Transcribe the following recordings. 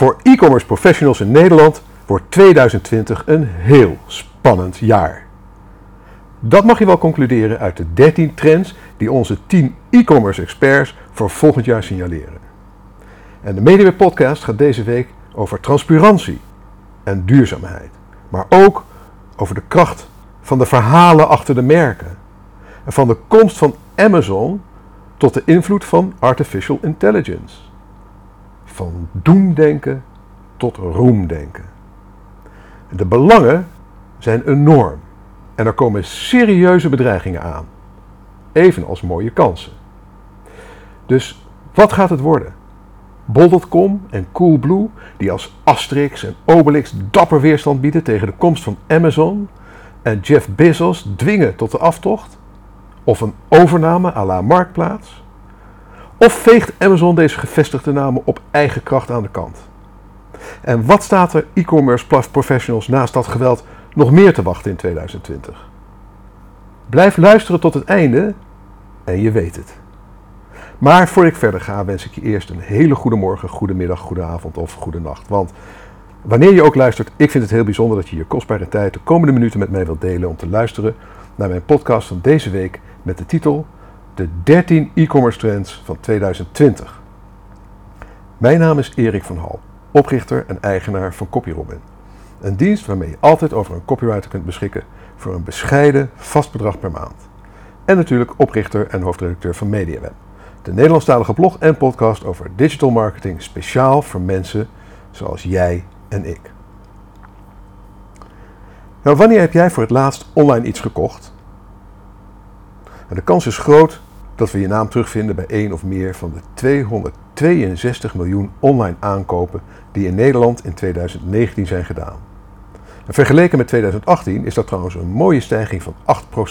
Voor e-commerce professionals in Nederland wordt 2020 een heel spannend jaar. Dat mag je wel concluderen uit de 13 trends die onze 10 e-commerce experts voor volgend jaar signaleren. En de Mediaweb podcast gaat deze week over transparantie en duurzaamheid, maar ook over de kracht van de verhalen achter de merken en van de komst van Amazon tot de invloed van artificial intelligence. Van doemdenken tot roemdenken. De belangen zijn enorm en er komen serieuze bedreigingen aan, evenals mooie kansen. Dus wat gaat het worden? Bol.com en Coolblue, die als Asterix en Obelix dapper weerstand bieden tegen de komst van Amazon en Jeff Bezos dwingen tot de aftocht? Of een overname à la Marktplaats? Of veegt Amazon deze gevestigde namen op eigen kracht aan de kant? En wat staat er e-commerce professionals naast dat geweld nog meer te wachten in 2020? Blijf luisteren tot het einde en je weet het. Maar voor ik verder ga, wens ik je eerst een hele goede morgen, goede middag, goede avond of goede nacht. Want wanneer je ook luistert, ik vind het heel bijzonder dat je je kostbare tijd de komende minuten met mij wilt delen om te luisteren naar mijn podcast van deze week met de titel De 13 e-commerce trends van 2020. Mijn naam is Erik van Hal, oprichter en eigenaar van CopyRobin. Een dienst waarmee je altijd over een copywriter kunt beschikken voor een bescheiden vast bedrag per maand. En natuurlijk oprichter en hoofdredacteur van MediaWeb de Nederlandstalige blog en podcast over digital marketing speciaal voor mensen zoals jij en ik. Nou, wanneer heb jij voor het laatst online iets gekocht? De kans is groot dat we je naam terugvinden bij één of meer van de 262 miljoen online aankopen die in Nederland in 2019 zijn gedaan. En vergeleken met 2018 is dat trouwens een mooie stijging van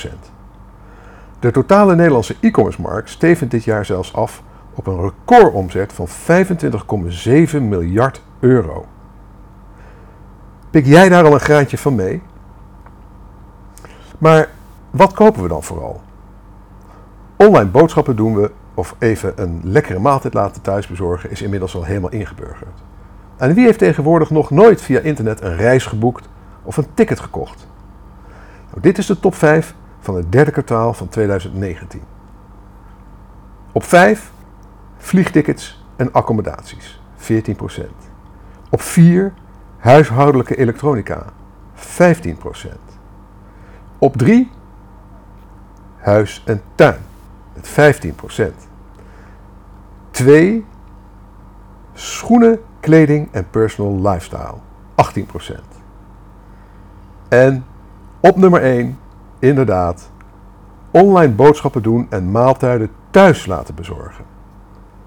8%. De totale Nederlandse e-commerce markt stevend dit jaar zelfs af op een recordomzet van 25,7 miljard euro. Pik jij daar al een graantje van mee? Maar wat kopen we dan vooral? Online boodschappen doen we of even een lekkere maaltijd laten thuis bezorgen is inmiddels al helemaal ingeburgerd. En wie heeft tegenwoordig nog nooit via internet een reis geboekt of een ticket gekocht? Nou, dit is de top 5 van het derde kwartaal van 2019. Op 5 vliegtickets en accommodaties, 14%. Op 4 huishoudelijke elektronica, 15%. Op 3 huis en tuin, met 15%. 2 schoenen, kleding en personal lifestyle, 18%. En op nummer 1 inderdaad online boodschappen doen en maaltijden thuis laten bezorgen.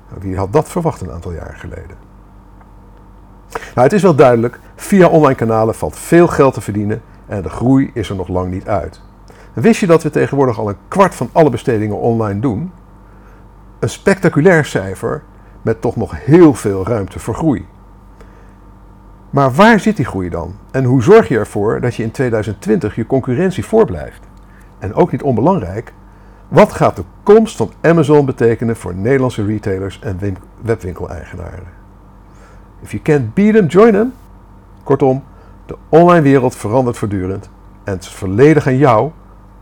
Nou, wie had dat verwacht een aantal jaar geleden? Nou, het is wel duidelijk, via online kanalen valt veel geld te verdienen en de groei is er nog lang niet uit. Wist je dat we tegenwoordig al een kwart van alle bestedingen online doen? Een spectaculair cijfer met toch nog heel veel ruimte voor groei. Maar waar zit die groei dan? En hoe zorg je ervoor dat je in 2020 je concurrentie voorblijft? En ook niet onbelangrijk, wat gaat de komst van Amazon betekenen voor Nederlandse retailers en webwinkeleigenaren? If you can't beat them, join them. Kortom, de online wereld verandert voortdurend en het is volledig aan jou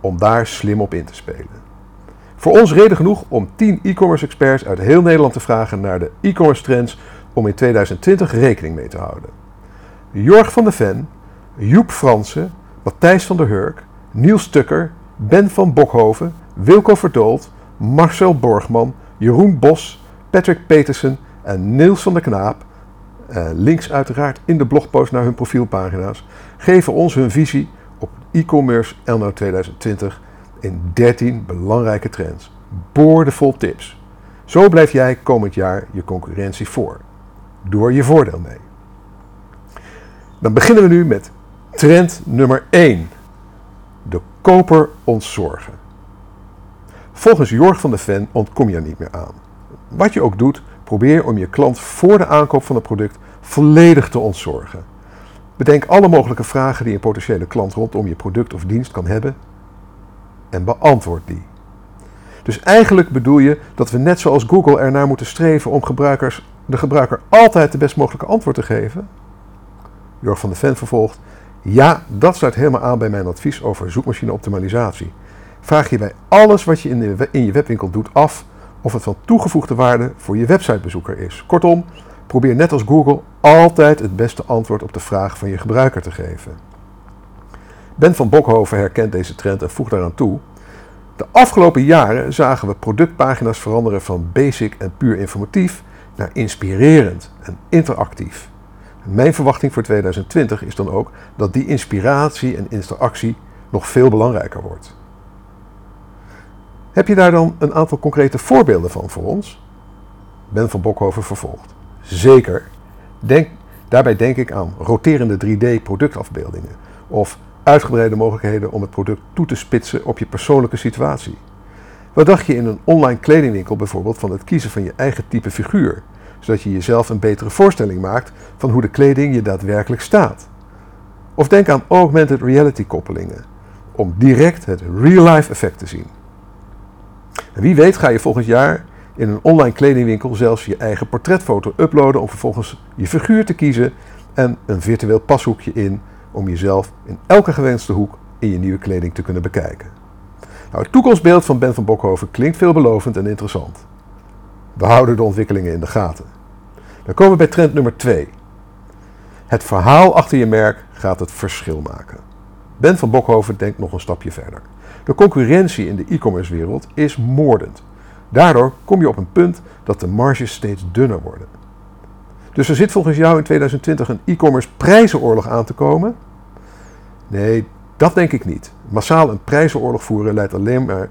om daar slim op in te spelen. Voor ons reden genoeg om 10 e-commerce experts uit heel Nederland te vragen naar de e-commerce trends om in 2020 rekening mee te houden. Jorg van de Ven, Joep Fransen, Matthijs van der Hurk, Niels Tukker, Ben van Bokhoven, Wilco Verdoold, Marcel Borgman, Jeroen Bos, Patrick Petersen en Niels van der Knaap, eh, links uiteraard in de blogpost naar hun profielpagina's, geven ons hun visie e-commerce Elno 2020 in 13 belangrijke trends. Boordevol tips. Zo blijf jij komend jaar je concurrentie voor. Door je voordeel mee. Dan beginnen we nu met trend nummer 1. De koper ontzorgen. Volgens Jorg van de Ven ontkom je er niet meer aan. Wat je ook doet, probeer om je klant voor de aankoop van het product volledig te ontzorgen. Bedenk alle mogelijke vragen die een potentiële klant rondom je product of dienst kan hebben en beantwoord die. Dus eigenlijk bedoel je dat we net zoals Google ernaar moeten streven om gebruikers de gebruiker altijd de best mogelijke antwoord te geven? Jorg van de Ven vervolgt. Ja, dat sluit helemaal aan bij mijn advies over zoekmachine-optimalisatie. Vraag je bij alles wat je in, in je webwinkel doet af of het van toegevoegde waarde voor je websitebezoeker is. Kortom, probeer net als Google altijd het beste antwoord op de vraag van je gebruiker te geven. Ben van Bokhoven herkent deze trend en voegt daaraan toe. De afgelopen jaren zagen we productpagina's veranderen van basic en puur informatief naar inspirerend en interactief. Mijn verwachting voor 2020 is dan ook dat die inspiratie en interactie nog veel belangrijker wordt. Heb je daar dan een aantal concrete voorbeelden van voor ons? Ben van Bokhoven vervolgt. Zeker. Denk, daarbij denk ik aan roterende 3D-productafbeeldingen of uitgebreide mogelijkheden om het product toe te spitsen op je persoonlijke situatie. Wat dacht je in een online kledingwinkel bijvoorbeeld van het kiezen van je eigen type figuur, zodat je jezelf een betere voorstelling maakt van hoe de kleding je daadwerkelijk staat? Of denk aan augmented reality koppelingen, om direct het real-life effect te zien. En wie weet ga je volgend jaar in een online kledingwinkel zelfs je eigen portretfoto uploaden om vervolgens je figuur te kiezen en een virtueel pashoekje in om jezelf in elke gewenste hoek in je nieuwe kleding te kunnen bekijken. Nou, het toekomstbeeld van Ben van Bokhoven klinkt veelbelovend en interessant. We houden de ontwikkelingen in de gaten. Dan komen we bij trend nummer 2. Het verhaal achter je merk gaat het verschil maken. Ben van Bokhoven denkt nog een stapje verder. De concurrentie in de e-commerce wereld is moordend. Daardoor kom je op een punt dat de marges steeds dunner worden. Dus er zit volgens jou in 2020 een e-commerce prijzenoorlog aan te komen? Nee, dat denk ik niet. Massaal een prijzenoorlog voeren leidt, alleen maar,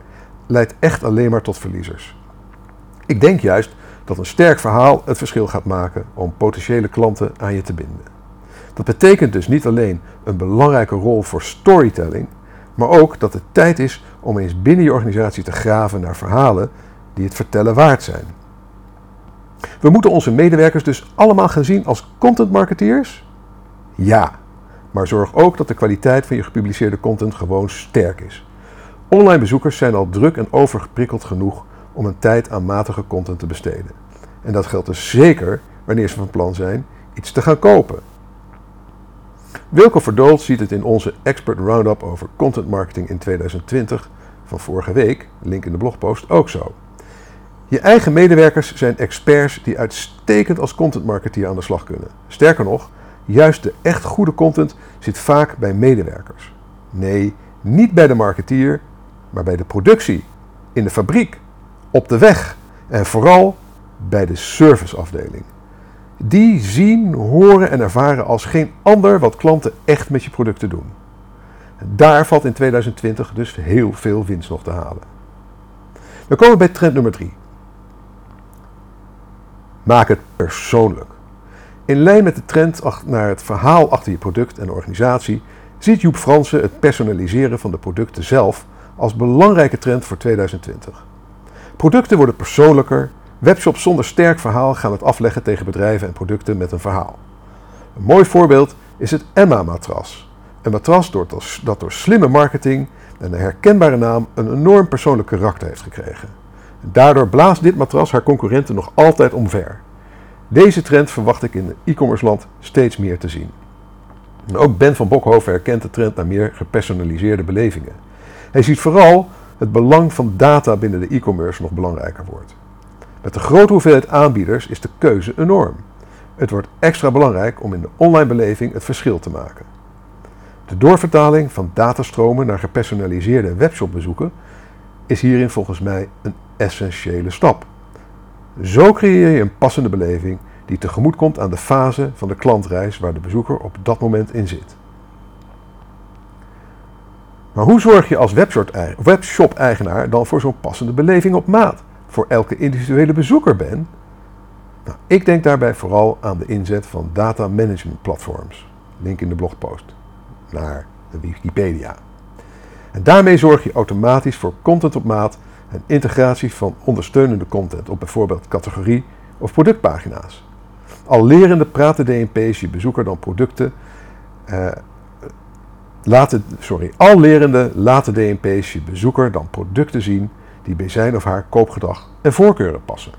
leidt echt alleen maar tot verliezers. Ik denk juist dat een sterk verhaal het verschil gaat maken om potentiële klanten aan je te binden. Dat betekent dus niet alleen een belangrijke rol voor storytelling, maar ook dat het tijd is om eens binnen je organisatie te graven naar verhalen die het vertellen waard zijn. We moeten onze medewerkers dus allemaal gaan zien als content marketeers? Ja, maar zorg ook dat de kwaliteit van je gepubliceerde content gewoon sterk is. Online bezoekers zijn al druk en overgeprikkeld genoeg om een tijd aan matige content te besteden. En dat geldt dus zeker wanneer ze van plan zijn iets te gaan kopen. Wilco Verdoold ziet het in onze Expert Roundup over content marketing in 2020 van vorige week, link in de blogpost, ook zo. Je eigen medewerkers zijn experts die uitstekend als content marketeer aan de slag kunnen. Sterker nog, juist de echt goede content zit vaak bij medewerkers. Nee, niet bij de marketeer, maar bij de productie, in de fabriek, op de weg en vooral bij de serviceafdeling. Die zien, horen en ervaren als geen ander wat klanten echt met je producten doen. Daar valt in 2020 dus heel veel winst nog te halen. Dan komen we bij trend nummer 3. Maak het persoonlijk. In lijn met de trend naar het verhaal achter je product en organisatie ziet Joep Fransen het personaliseren van de producten zelf als belangrijke trend voor 2020. Producten worden persoonlijker, webshops zonder sterk verhaal gaan het afleggen tegen bedrijven en producten met een verhaal. Een mooi voorbeeld is het Emma-matras. Een matras dat door slimme marketing en een herkenbare naam een enorm persoonlijk karakter heeft gekregen. Daardoor blaast dit matras haar concurrenten nog altijd omver. Deze trend verwacht ik in e-commerce land steeds meer te zien. En ook Ben van Bokhoven herkent de trend naar meer gepersonaliseerde belevingen. Hij ziet vooral het belang van data binnen de e-commerce nog belangrijker wordt. Met de grote hoeveelheid aanbieders is de keuze enorm. Het wordt extra belangrijk om in de online beleving het verschil te maken. De doorvertaling van datastromen naar gepersonaliseerde webshopbezoeken is hierin volgens mij een essentiële stap. Zo creëer je een passende beleving die tegemoet komt aan de fase van de klantreis waar de bezoeker op dat moment in zit. Maar hoe zorg je als webshop-eigenaar dan voor zo'n passende beleving op maat voor elke individuele bezoeker ben? Nou, ik denk daarbij vooral aan de inzet van data management platforms. Link in de blogpost naar de Wikipedia. En daarmee zorg je automatisch voor content op maat en integratie van ondersteunende content op bijvoorbeeld categorie of productpagina's. Al lerende praten DNP's je bezoeker dan producten. Laten, sorry, al lerende laten DNP's je bezoeker dan producten zien die bij zijn of haar koopgedrag en voorkeuren passen.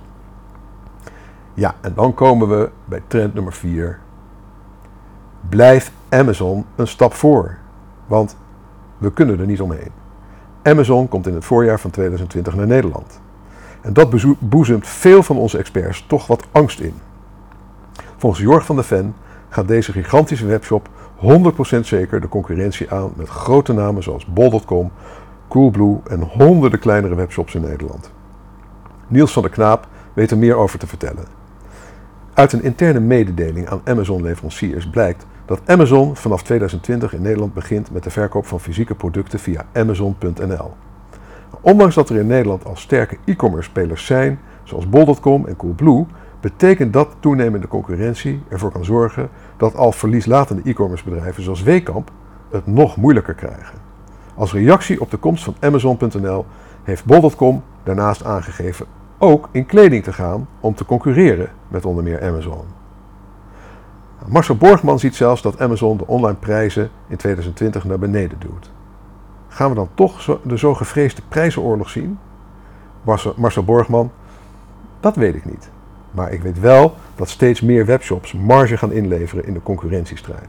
Ja, en dan komen we bij trend nummer 4. Blijf Amazon een stap voor. Want we kunnen er niet omheen. Amazon komt in het voorjaar van 2020 naar Nederland. En dat boezemt veel van onze experts toch wat angst in. Volgens Jorg van der Ven gaat deze gigantische webshop 100% zeker de concurrentie aan met grote namen zoals bol.com, Coolblue en honderden kleinere webshops in Nederland. Niels van der Knaap weet er meer over te vertellen. Uit een interne mededeling aan Amazon-leveranciers blijkt dat Amazon vanaf 2020 in Nederland begint met de verkoop van fysieke producten via Amazon.nl. Ondanks dat er in Nederland al sterke e-commerce spelers zijn, zoals bol.com en Coolblue, betekent dat toenemende concurrentie ervoor kan zorgen dat al verlieslatende e-commerce bedrijven zoals Wekamp het nog moeilijker krijgen. Als reactie op de komst van Amazon.nl heeft bol.com daarnaast aangegeven ook in kleding te gaan om te concurreren met onder meer Amazon. Marcel Borgman ziet zelfs dat Amazon de online prijzen in 2020 naar beneden duwt. Gaan we dan toch de zo gevreesde prijzenoorlog zien? Marcel Borgman, dat weet ik niet. Maar ik weet wel dat steeds meer webshops marge gaan inleveren in de concurrentiestrijd.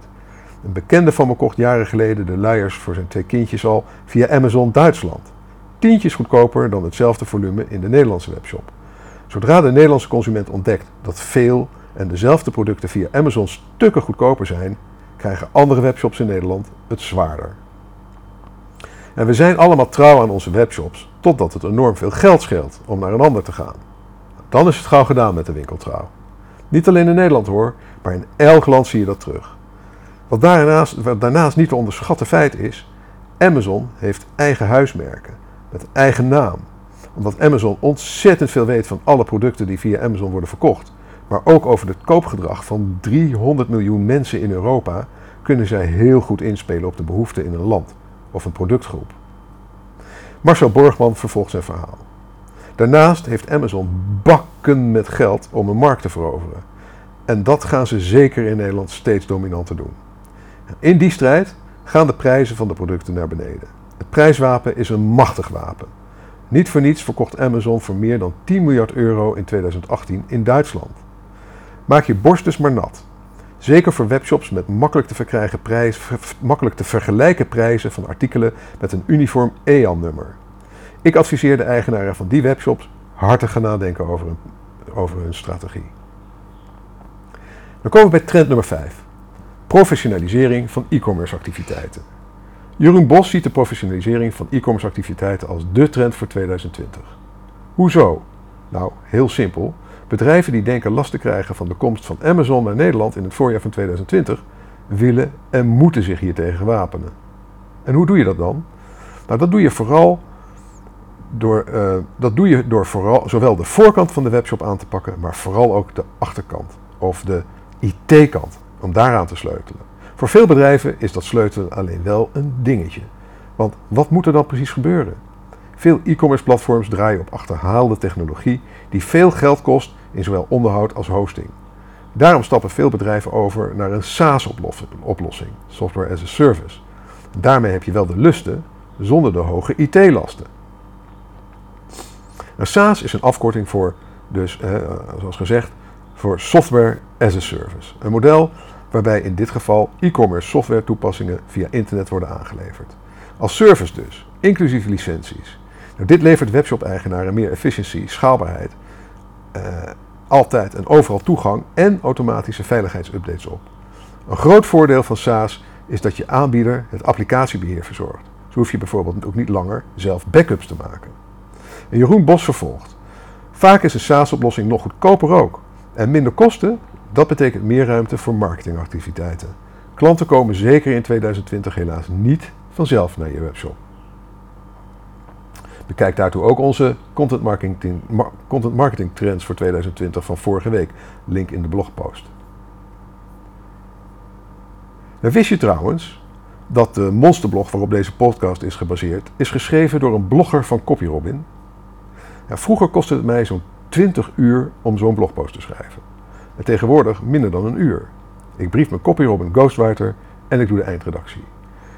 Een bekende van me kocht jaren geleden de luiers voor zijn twee kindjes al via Amazon Duitsland. Tientjes goedkoper dan hetzelfde volume in de Nederlandse webshop. Zodra de Nederlandse consument ontdekt dat veel en dezelfde producten via Amazon stukken goedkoper zijn, krijgen andere webshops in Nederland het zwaarder. En we zijn allemaal trouw aan onze webshops, totdat het enorm veel geld scheelt om naar een ander te gaan. Dan is het gauw gedaan met de winkeltrouw. Niet alleen in Nederland hoor, maar in elk land zie je dat terug. Wat daarnaast, wat daarnaast niet te onderschatten feit is, Amazon heeft eigen huismerken met eigen naam. Omdat Amazon ontzettend veel weet van alle producten die via Amazon worden verkocht, maar ook over het koopgedrag van 300 miljoen mensen in Europa, kunnen zij heel goed inspelen op de behoeften in een land of een productgroep. Marcel Borgman vervolgt zijn verhaal. Daarnaast heeft Amazon bakken met geld om een markt te veroveren. En dat gaan ze zeker in Nederland steeds dominanter doen. In die strijd gaan de prijzen van de producten naar beneden. Het prijswapen is een machtig wapen. Niet voor niets verkocht Amazon voor meer dan 10 miljard euro in 2018 in Duitsland. Maak je borst dus maar nat. Zeker voor webshops met makkelijk te, verkrijgen prijs, makkelijk te vergelijken prijzen van artikelen met een uniform EAN-nummer. Ik adviseer de eigenaren van die webshops hartig gaan nadenken over hun, over hun strategie. Dan komen we bij trend nummer 5. Professionalisering van e-commerce activiteiten. Jeroen Bos ziet de professionalisering van e-commerce activiteiten als dé trend voor 2020. Hoezo? Nou, heel simpel. Bedrijven die denken last te krijgen van de komst van Amazon naar Nederland in het voorjaar van 2020 willen en moeten zich hiertegen wapenen. En hoe doe je dat dan? Nou, dat doe je vooral door, uh, dat doe je door vooral, zowel de voorkant van de webshop aan te pakken, maar vooral ook de achterkant of de IT-kant, om daaraan te sleutelen. Voor veel bedrijven is dat sleutelen alleen wel een dingetje. Want wat moet er dan precies gebeuren? Veel e-commerce platforms draaien op achterhaalde technologie die veel geld kost in zowel onderhoud als hosting. Daarom stappen veel bedrijven over naar een SaaS-oplossing, software as a service. Daarmee heb je wel de lusten zonder de hoge IT-lasten. Een SaaS is een afkorting voor, dus, eh, zoals gezegd, voor Software as a Service. Een model waarbij in dit geval e-commerce software toepassingen via internet worden aangeleverd. Als service dus, inclusief licenties. Nou, dit levert webshop-eigenaren meer efficiëntie, schaalbaarheid, eh, altijd en overal toegang en automatische veiligheidsupdates op. Een groot voordeel van SaaS is dat je aanbieder het applicatiebeheer verzorgt. Zo hoef je bijvoorbeeld ook niet langer zelf backups te maken. En Jeroen Bos vervolgt. Vaak is een SaaS-oplossing nog goedkoper ook. En minder kosten, dat betekent meer ruimte voor marketingactiviteiten. Klanten komen zeker in 2020 helaas niet vanzelf naar je webshop. Bekijk daartoe ook onze content marketing, content marketing trends voor 2020 van vorige week. Link in de blogpost. Nou, wist je trouwens dat de monsterblog waarop deze podcast is gebaseerd, is geschreven door een blogger van CopyRobin? Ja, vroeger kostte het mij zo'n 20 uur om zo'n blogpost te schrijven. En tegenwoordig minder dan een uur. Ik brief mijn CopyRobin ghostwriter en ik doe de eindredactie.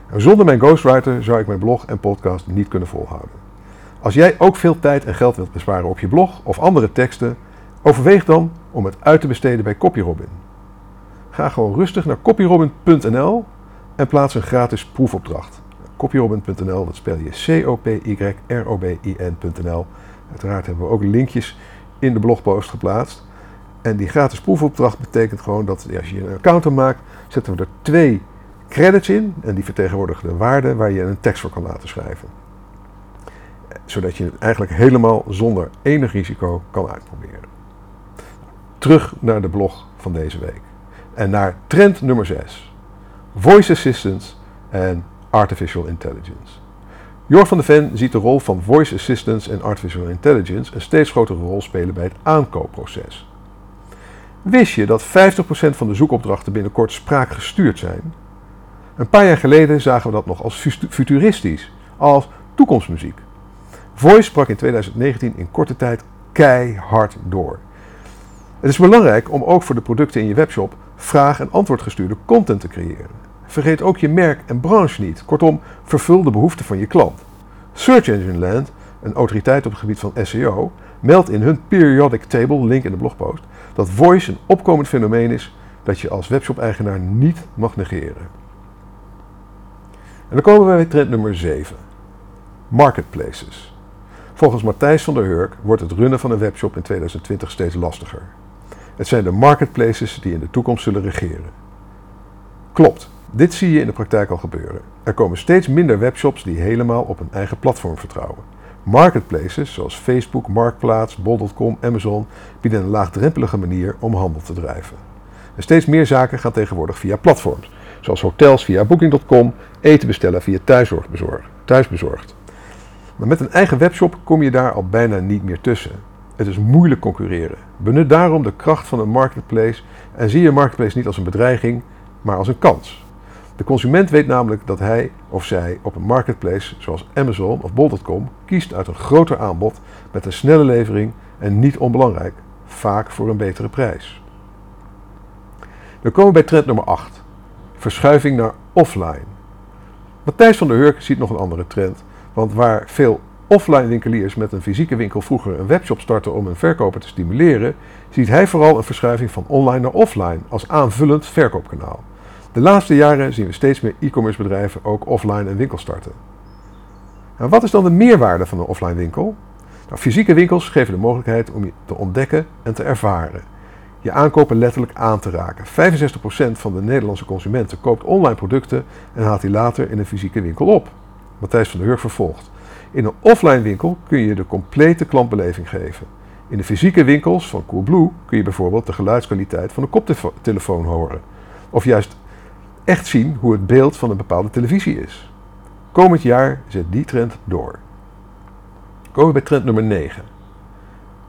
En zonder mijn ghostwriter zou ik mijn blog en podcast niet kunnen volhouden. Als jij ook veel tijd en geld wilt besparen op je blog of andere teksten, Overweeg dan om het uit te besteden bij CopyRobin. Ga gewoon rustig naar copyrobin.nl en plaats een gratis proefopdracht. Copyrobin.nl, dat spel je C-O-P-Y-R-O-B-I-N.nl. Uiteraard hebben we ook linkjes in de blogpost geplaatst. En die gratis proefopdracht betekent gewoon dat als je een account maakt, zetten we er twee credits in. En die vertegenwoordigen de waarde waar je een tekst voor kan laten schrijven. Zodat je het eigenlijk helemaal zonder enig risico kan uitproberen. Terug naar de blog van deze week. En naar trend nummer 6. Voice Assistants en Artificial Intelligence. Jor van de Ven ziet de rol van voice assistants en artificial intelligence een steeds grotere rol spelen bij het aankoopproces. Wist je dat 50% van de zoekopdrachten binnenkort spraakgestuurd zijn? Een paar jaar geleden zagen we dat nog als futuristisch, als toekomstmuziek. Voice sprak in 2019 in korte tijd keihard door. Het is belangrijk om ook voor de producten in je webshop vraag- en antwoordgestuurde content te creëren. Vergeet ook je merk en branche niet. Kortom, vervul de behoeften van je klant. Search Engine Land, een autoriteit op het gebied van SEO, meldt in hun periodic table, link in de blogpost, dat voice een opkomend fenomeen is dat je als webshop-eigenaar niet mag negeren. En dan komen we bij trend nummer 7. Marketplaces. Volgens Matthijs van der Hurk wordt het runnen van een webshop in 2020 steeds lastiger. Het zijn de marketplaces die in de toekomst zullen regeren. Klopt, dit zie je in de praktijk al gebeuren. Er komen steeds minder webshops die helemaal op een eigen platform vertrouwen. Marketplaces zoals Facebook, Marktplaats, Bol.com, Amazon bieden een laagdrempelige manier om handel te drijven. En steeds meer zaken gaan tegenwoordig via platforms, zoals hotels via Booking.com, eten bestellen via thuisbezorgd. Maar met een eigen webshop kom je daar al bijna niet meer tussen. Het is moeilijk concurreren. Benut daarom de kracht van een marketplace en zie je marketplace niet als een bedreiging, maar als een kans. De consument weet namelijk dat hij of zij op een marketplace zoals Amazon of Bol.com kiest uit een groter aanbod met een snelle levering en niet onbelangrijk, vaak voor een betere prijs. Dan komen we bij trend nummer 8. Verschuiving naar offline. Matthijs van der Hurk ziet nog een andere trend, want waar veel offline winkeliers met een fysieke winkel vroeger een webshop starten om een verkoper te stimuleren, ziet hij vooral een verschuiving van online naar offline als aanvullend verkoopkanaal. De laatste jaren zien we steeds meer e-commerce bedrijven ook offline een winkel starten. Nou, wat is dan de meerwaarde van een offline winkel? Nou, fysieke winkels geven de mogelijkheid om je te ontdekken en te ervaren. Je aankopen letterlijk aan te raken. 65% van de Nederlandse consumenten koopt online producten en haalt die later in een fysieke winkel op. Matthijs van der Hurk vervolgt. In een offline winkel kun je de complete klantbeleving geven. In de fysieke winkels van Coolblue kun je bijvoorbeeld de geluidskwaliteit van een koptelefoon horen. Of juist echt zien hoe het beeld van een bepaalde televisie is. Komend jaar zet die trend door. Komen we bij trend nummer 9.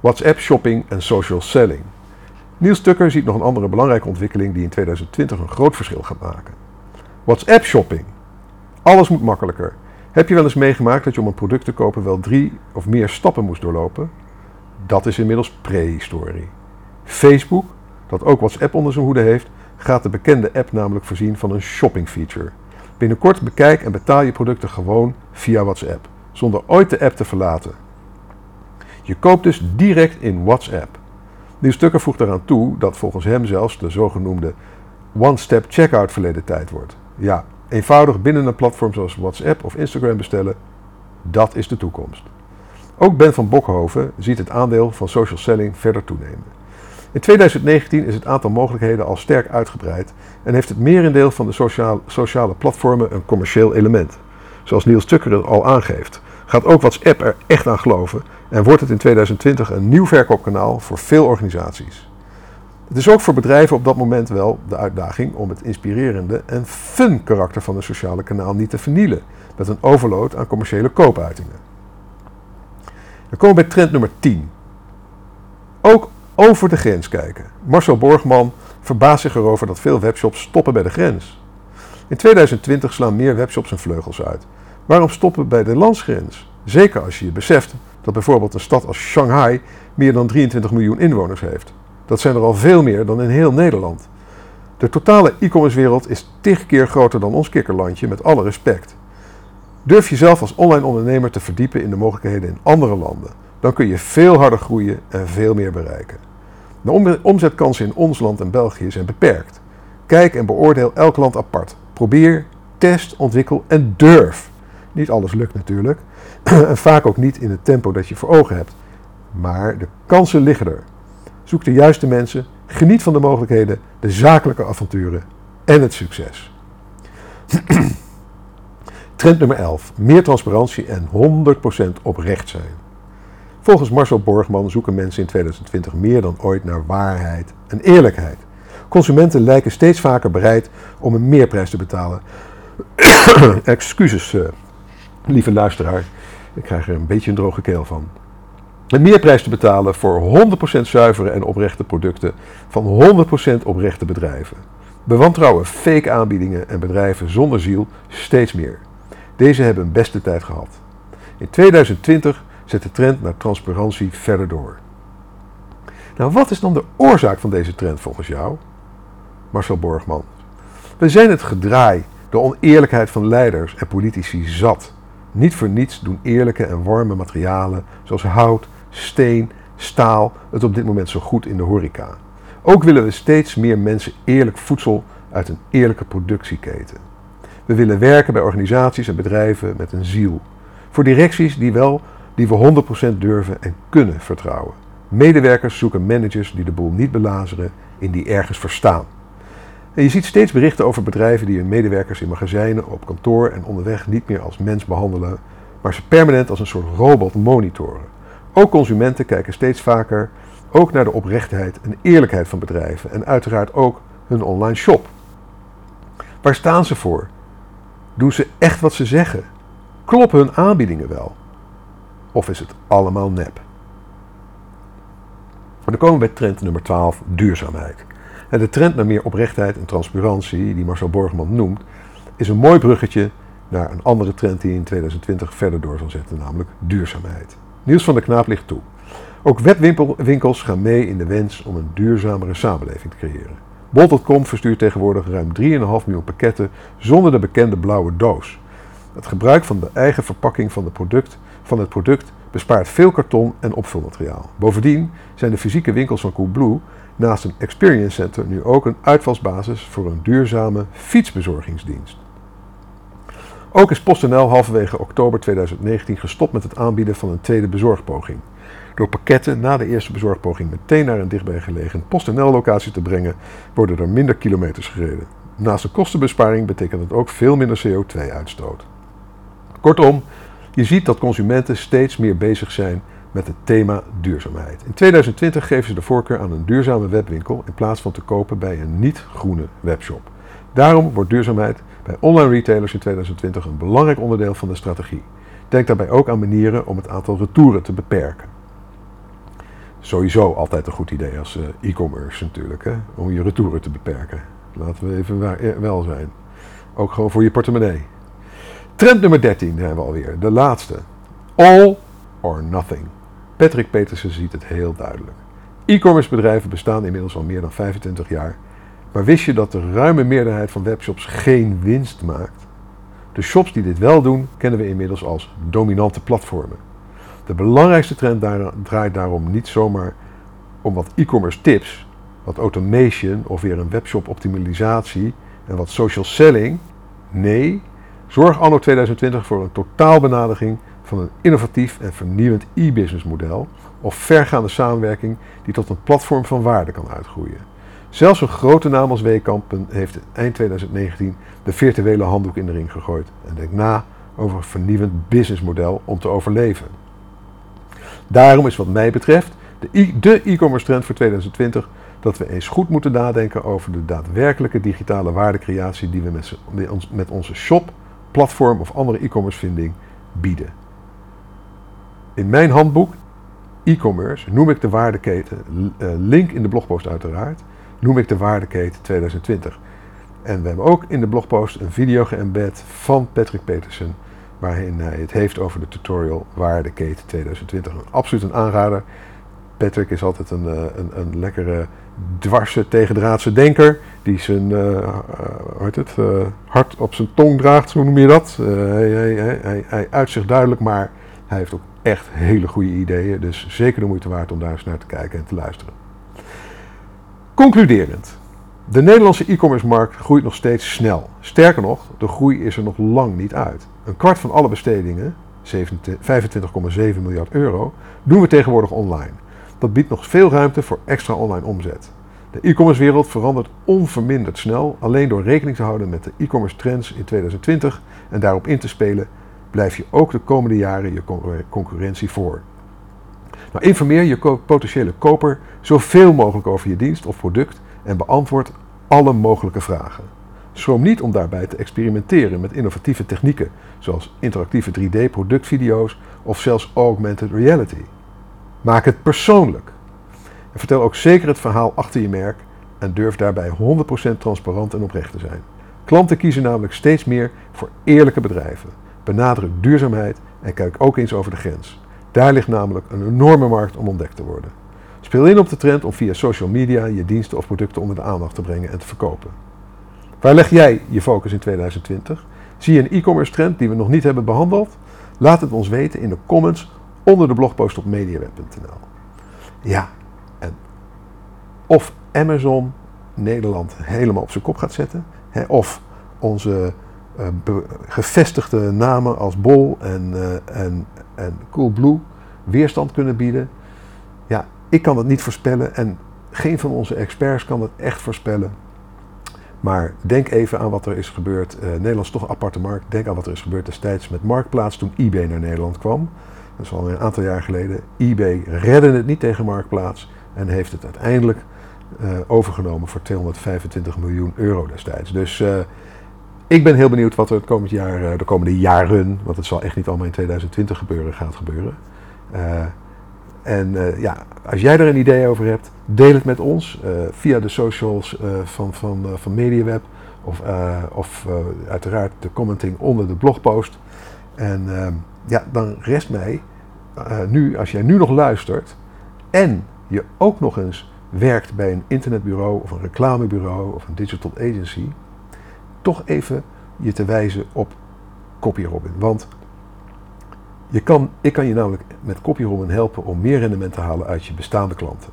WhatsApp shopping en social selling. Niels Tucker ziet nog een andere belangrijke ontwikkeling die in 2020 een groot verschil gaat maken. WhatsApp shopping. Alles moet makkelijker. Heb je wel eens meegemaakt dat je om een product te kopen wel drie of meer stappen moest doorlopen? Dat is inmiddels prehistorie. Facebook, dat ook WhatsApp onder zijn hoede heeft, gaat de bekende app namelijk voorzien van een shopping feature. Binnenkort bekijk en betaal je producten gewoon via WhatsApp, zonder ooit de app te verlaten. Je koopt dus direct in WhatsApp. Niels Stukker voegt eraan toe dat volgens hem zelfs de zogenoemde one-step checkout verleden tijd wordt. Ja, eenvoudig binnen een platform zoals WhatsApp of Instagram bestellen, dat is de toekomst. Ook Ben van Bokhoven ziet het aandeel van social selling verder toenemen. In 2019 is het aantal mogelijkheden al sterk uitgebreid en heeft het merendeel van de sociale, sociale platformen een commercieel element. Zoals Niels Tucker al aangeeft, gaat ook WhatsApp er echt aan geloven en wordt het in 2020 een nieuw verkoopkanaal voor veel organisaties. Het is ook voor bedrijven op dat moment wel de uitdaging om het inspirerende en fun karakter van een sociale kanaal niet te vernielen met een overload aan commerciële koopuitingen. Dan komen we bij trend nummer 10. Ook over de grens kijken. Marcel Borgman verbaast zich erover dat veel webshops stoppen bij de grens. In 2020 slaan meer webshops hun vleugels uit. Waarom stoppen bij de landsgrens? Zeker als je je beseft dat bijvoorbeeld een stad als Shanghai meer dan 23 miljoen inwoners heeft. Dat zijn er al veel meer dan in heel Nederland. De totale e-commerce wereld is tig keer groter dan ons kikkerlandje, met alle respect. Durf jezelf als online ondernemer te verdiepen in de mogelijkheden in andere landen dan kun je veel harder groeien en veel meer bereiken. De omzetkansen in ons land en België zijn beperkt. Kijk en beoordeel elk land apart. Probeer, test, ontwikkel en durf. Niet alles lukt natuurlijk. en vaak ook niet in het tempo dat je voor ogen hebt. Maar de kansen liggen er. Zoek de juiste mensen, geniet van de mogelijkheden, de zakelijke avonturen en het succes. Trend nummer 11. Meer transparantie en 100% oprecht zijn. Volgens Marcel Borgman zoeken mensen in 2020 meer dan ooit naar waarheid en eerlijkheid. Consumenten lijken steeds vaker bereid om een meerprijs te betalen. Excuses, uh, lieve luisteraar. Ik krijg er een beetje een droge keel van. Een meerprijs te betalen voor 100% zuivere en oprechte producten van 100% oprechte bedrijven. Bewantrouwen fake aanbiedingen en bedrijven zonder ziel steeds meer. Deze hebben een beste tijd gehad. In 2020 zet de trend naar transparantie verder door. Nou, wat is dan de oorzaak van deze trend volgens jou? Marcel Borgman. We zijn het gedraai, de oneerlijkheid van leiders en politici zat. Niet voor niets doen eerlijke en warme materialen zoals hout, steen, staal het op dit moment zo goed in de horeca. Ook willen we steeds meer mensen eerlijk voedsel uit een eerlijke productieketen. We willen werken bij organisaties en bedrijven met een ziel. Voor directies die, wel, die we 100% durven en kunnen vertrouwen. Medewerkers zoeken managers die de boel niet belazeren in die ergens verstaan. En je ziet steeds berichten over bedrijven die hun medewerkers in magazijnen, op kantoor en onderweg niet meer als mens behandelen, maar ze permanent als een soort robot monitoren. Ook consumenten kijken steeds vaker ook naar de oprechtheid en eerlijkheid van bedrijven en uiteraard ook hun online shop. Waar staan ze voor? Doen ze echt wat ze zeggen? Kloppen hun aanbiedingen wel? Of is het allemaal nep? Dan komen we bij trend nummer 12, duurzaamheid. En de trend naar meer oprechtheid en transparantie, die Marcel Borgman noemt, is een mooi bruggetje naar een andere trend die in 2020 verder door zal zetten, namelijk duurzaamheid. Niels van der Knaap ligt toe. Ook webwinkels gaan mee in de wens om een duurzamere samenleving te creëren. Bol.com verstuurt tegenwoordig ruim 3,5 miljoen pakketten zonder de bekende blauwe doos. Het gebruik van de eigen verpakking van, de product, van het product bespaart veel karton en opvulmateriaal. Bovendien zijn de fysieke winkels van Coolblue naast een experience center nu ook een uitvalsbasis voor een duurzame fietsbezorgingsdienst. Ook is PostNL halverwege oktober 2019 gestopt met het aanbieden van een tweede bezorgpoging. Door pakketten na de eerste bezorgpoging meteen naar een dichtbijgelegen PostNL-locatie te brengen, worden er minder kilometers gereden. Naast de kostenbesparing betekent het ook veel minder CO2-uitstoot. Kortom, je ziet dat consumenten steeds meer bezig zijn met het thema duurzaamheid. In 2020 geven ze de voorkeur aan een duurzame webwinkel in plaats van te kopen bij een niet-groene webshop. Daarom wordt duurzaamheid bij online retailers in 2020 een belangrijk onderdeel van de strategie. Denk daarbij ook aan manieren om het aantal retouren te beperken. Sowieso altijd een goed idee als eh, e-commerce natuurlijk, hè? om je retouren te beperken. Laten we even eh, wel zijn. Ook gewoon voor je portemonnee. Trend nummer 13 zijn we alweer, de laatste. All or nothing. Patrick Petersen ziet het heel duidelijk. E-commerce bedrijven bestaan inmiddels al meer dan 25 jaar. Maar wist je dat de ruime meerderheid van webshops geen winst maakt? De shops die dit wel doen, kennen we inmiddels als dominante platformen. De belangrijkste trend draait daarom niet zomaar om wat e-commerce tips, wat automation of weer een webshop optimalisatie en wat social selling. Nee, zorg anno 2020 voor een totaalbenadiging van een innovatief en vernieuwend e-business model of vergaande samenwerking die tot een platform van waarde kan uitgroeien. Zelfs een grote naam als Weekampen heeft eind 2019 de virtuele handdoek in de ring gegooid en denkt na over een vernieuwend businessmodel om te overleven. Daarom is wat mij betreft de e-commerce trend voor 2020 dat we eens goed moeten nadenken over de daadwerkelijke digitale waardecreatie die we met onze shop, platform of andere e-commerce vinding bieden. In mijn handboek e-commerce noem ik de waardeketen, eh, link in de blogpost uiteraard, noem ik de waardeketen 2020. En we hebben ook in de blogpost een video geëmbed van Patrick Petersen, waarin hij het heeft over de tutorial Waardeketen 2020. Absoluut een aanrader. Patrick is altijd een, eh, een, een lekkere dwarse tegendraadse denker die zijn uh, het, hart op zijn tong draagt, hoe noem je dat? hij, hij, hij, hij uit zich duidelijk, maar hij heeft ook echt hele goede ideeën. Dus zeker de moeite waard om daar eens naar te kijken en te luisteren. Concluderend. De Nederlandse e-commerce markt groeit nog steeds snel. Sterker nog, de groei is er nog lang niet uit. Een kwart van alle bestedingen, 25,7 miljard euro, doen we tegenwoordig online. Dat biedt nog veel ruimte voor extra online omzet. De e-commerce wereld verandert onverminderd snel. Alleen door rekening te houden met de e-commerce trends in 2020 en daarop in te spelen, blijf je ook de komende jaren je concurrentie voor. Informeer je potentiële koper zoveel mogelijk over je dienst of product en beantwoord alle mogelijke vragen. Schroom niet om daarbij te experimenteren met innovatieve technieken, zoals interactieve 3D-productvideo's of zelfs augmented reality. Maak het persoonlijk. En vertel ook zeker het verhaal achter je merk en durf daarbij 100% transparant en oprecht te zijn. Klanten kiezen namelijk steeds meer voor eerlijke bedrijven. Benadruk duurzaamheid en kijk ook eens over de grens. Daar ligt namelijk een enorme markt om ontdekt te worden. Speel in op de trend om via social media je diensten of producten onder de aandacht te brengen en te verkopen. Waar leg jij je focus in 2020? Zie je een e-commerce trend die we nog niet hebben behandeld? Laat het ons weten in de comments onder de blogpost op mediaweb.nl. Ja, en of Amazon Nederland helemaal op zijn kop gaat zetten, hè, of onze uh, gevestigde namen als Bol en, uh, en, en Coolblue weerstand kunnen bieden. Ja, ik kan het niet voorspellen en geen van onze experts kan het echt voorspellen. Maar denk even aan wat er is gebeurd. Uh, Nederland is toch een aparte markt. Denk aan wat er is gebeurd destijds met Marktplaats toen eBay naar Nederland kwam. Dat is al een aantal jaar geleden. eBay redde het niet tegen Marktplaats en heeft het uiteindelijk uh, overgenomen voor 225 miljoen euro destijds. Dus uh, ik ben heel benieuwd wat er het komend jaar, de komende jaren, want het zal echt niet allemaal in 2020 gebeuren, gaat gebeuren. En uh, ja, als jij er een idee over hebt, deel het met ons via de socials van, van, van MediaWeb of, of uiteraard de commenting onder de blogpost. En ja, dan rest mij nu, als jij nu nog luistert en je ook nog eens werkt bij een internetbureau of een reclamebureau of een digital agency, toch even je te wijzen op CopyRobin. Want je kan, ik kan je namelijk met CopyRobin helpen om meer rendement te halen uit je bestaande klanten.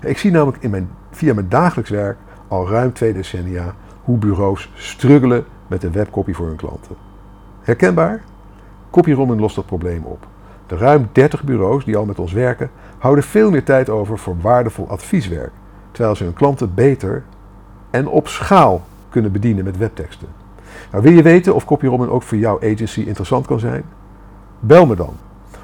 Ik zie namelijk in mijn, via mijn dagelijks werk al ruim twee decennia hoe bureaus struggelen met de webcopy voor hun klanten. Herkenbaar? CopyRobin lost dat probleem op. De ruim 30 bureaus die al met ons werken, houden veel meer tijd over voor waardevol advieswerk, terwijl ze hun klanten beter en op schaal kunnen bedienen met webteksten. Nou, wil je weten of CopyRobin ook voor jouw agency interessant kan zijn? Bel me dan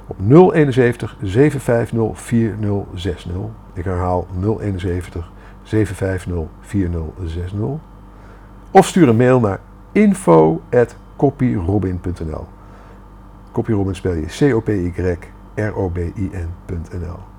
op 071 750 4060. Ik herhaal 071 750 4060. Of stuur een mail naar info.copyrobin.nl. Copyrobin spel je C-O-P-Y-R-O-B-I-N.nl.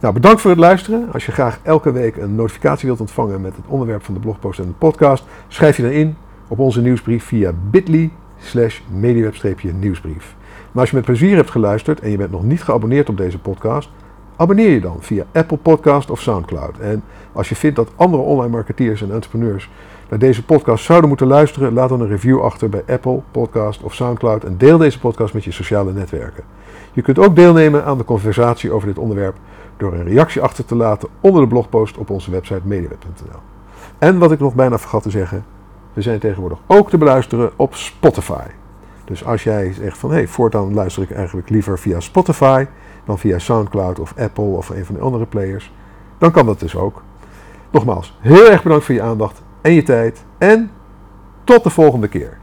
Nou, bedankt voor het luisteren. Als je graag elke week een notificatie wilt ontvangen met het onderwerp van de blogpost en de podcast, schrijf je dan in op onze nieuwsbrief via bit.ly slash mediaweb-nieuwsbrief. Maar als je met plezier hebt geluisterd en je bent nog niet geabonneerd op deze podcast, abonneer je dan via Apple Podcast of Soundcloud. En als je vindt dat andere online marketeers en entrepreneurs naar deze podcast zouden moeten luisteren, laat dan een review achter bij Apple Podcast of Soundcloud en deel deze podcast met je sociale netwerken. Je kunt ook deelnemen aan de conversatie over dit onderwerp door een reactie achter te laten onder de blogpost op onze website mediaweb.nl. En wat ik nog bijna vergat te zeggen, we zijn tegenwoordig ook te beluisteren op Spotify. Dus als jij zegt van hé, hey, voortaan luister ik eigenlijk liever via Spotify dan via Soundcloud of Apple of een van de andere players, dan kan dat dus ook. Nogmaals, heel erg bedankt voor je aandacht en je tijd en tot de volgende keer.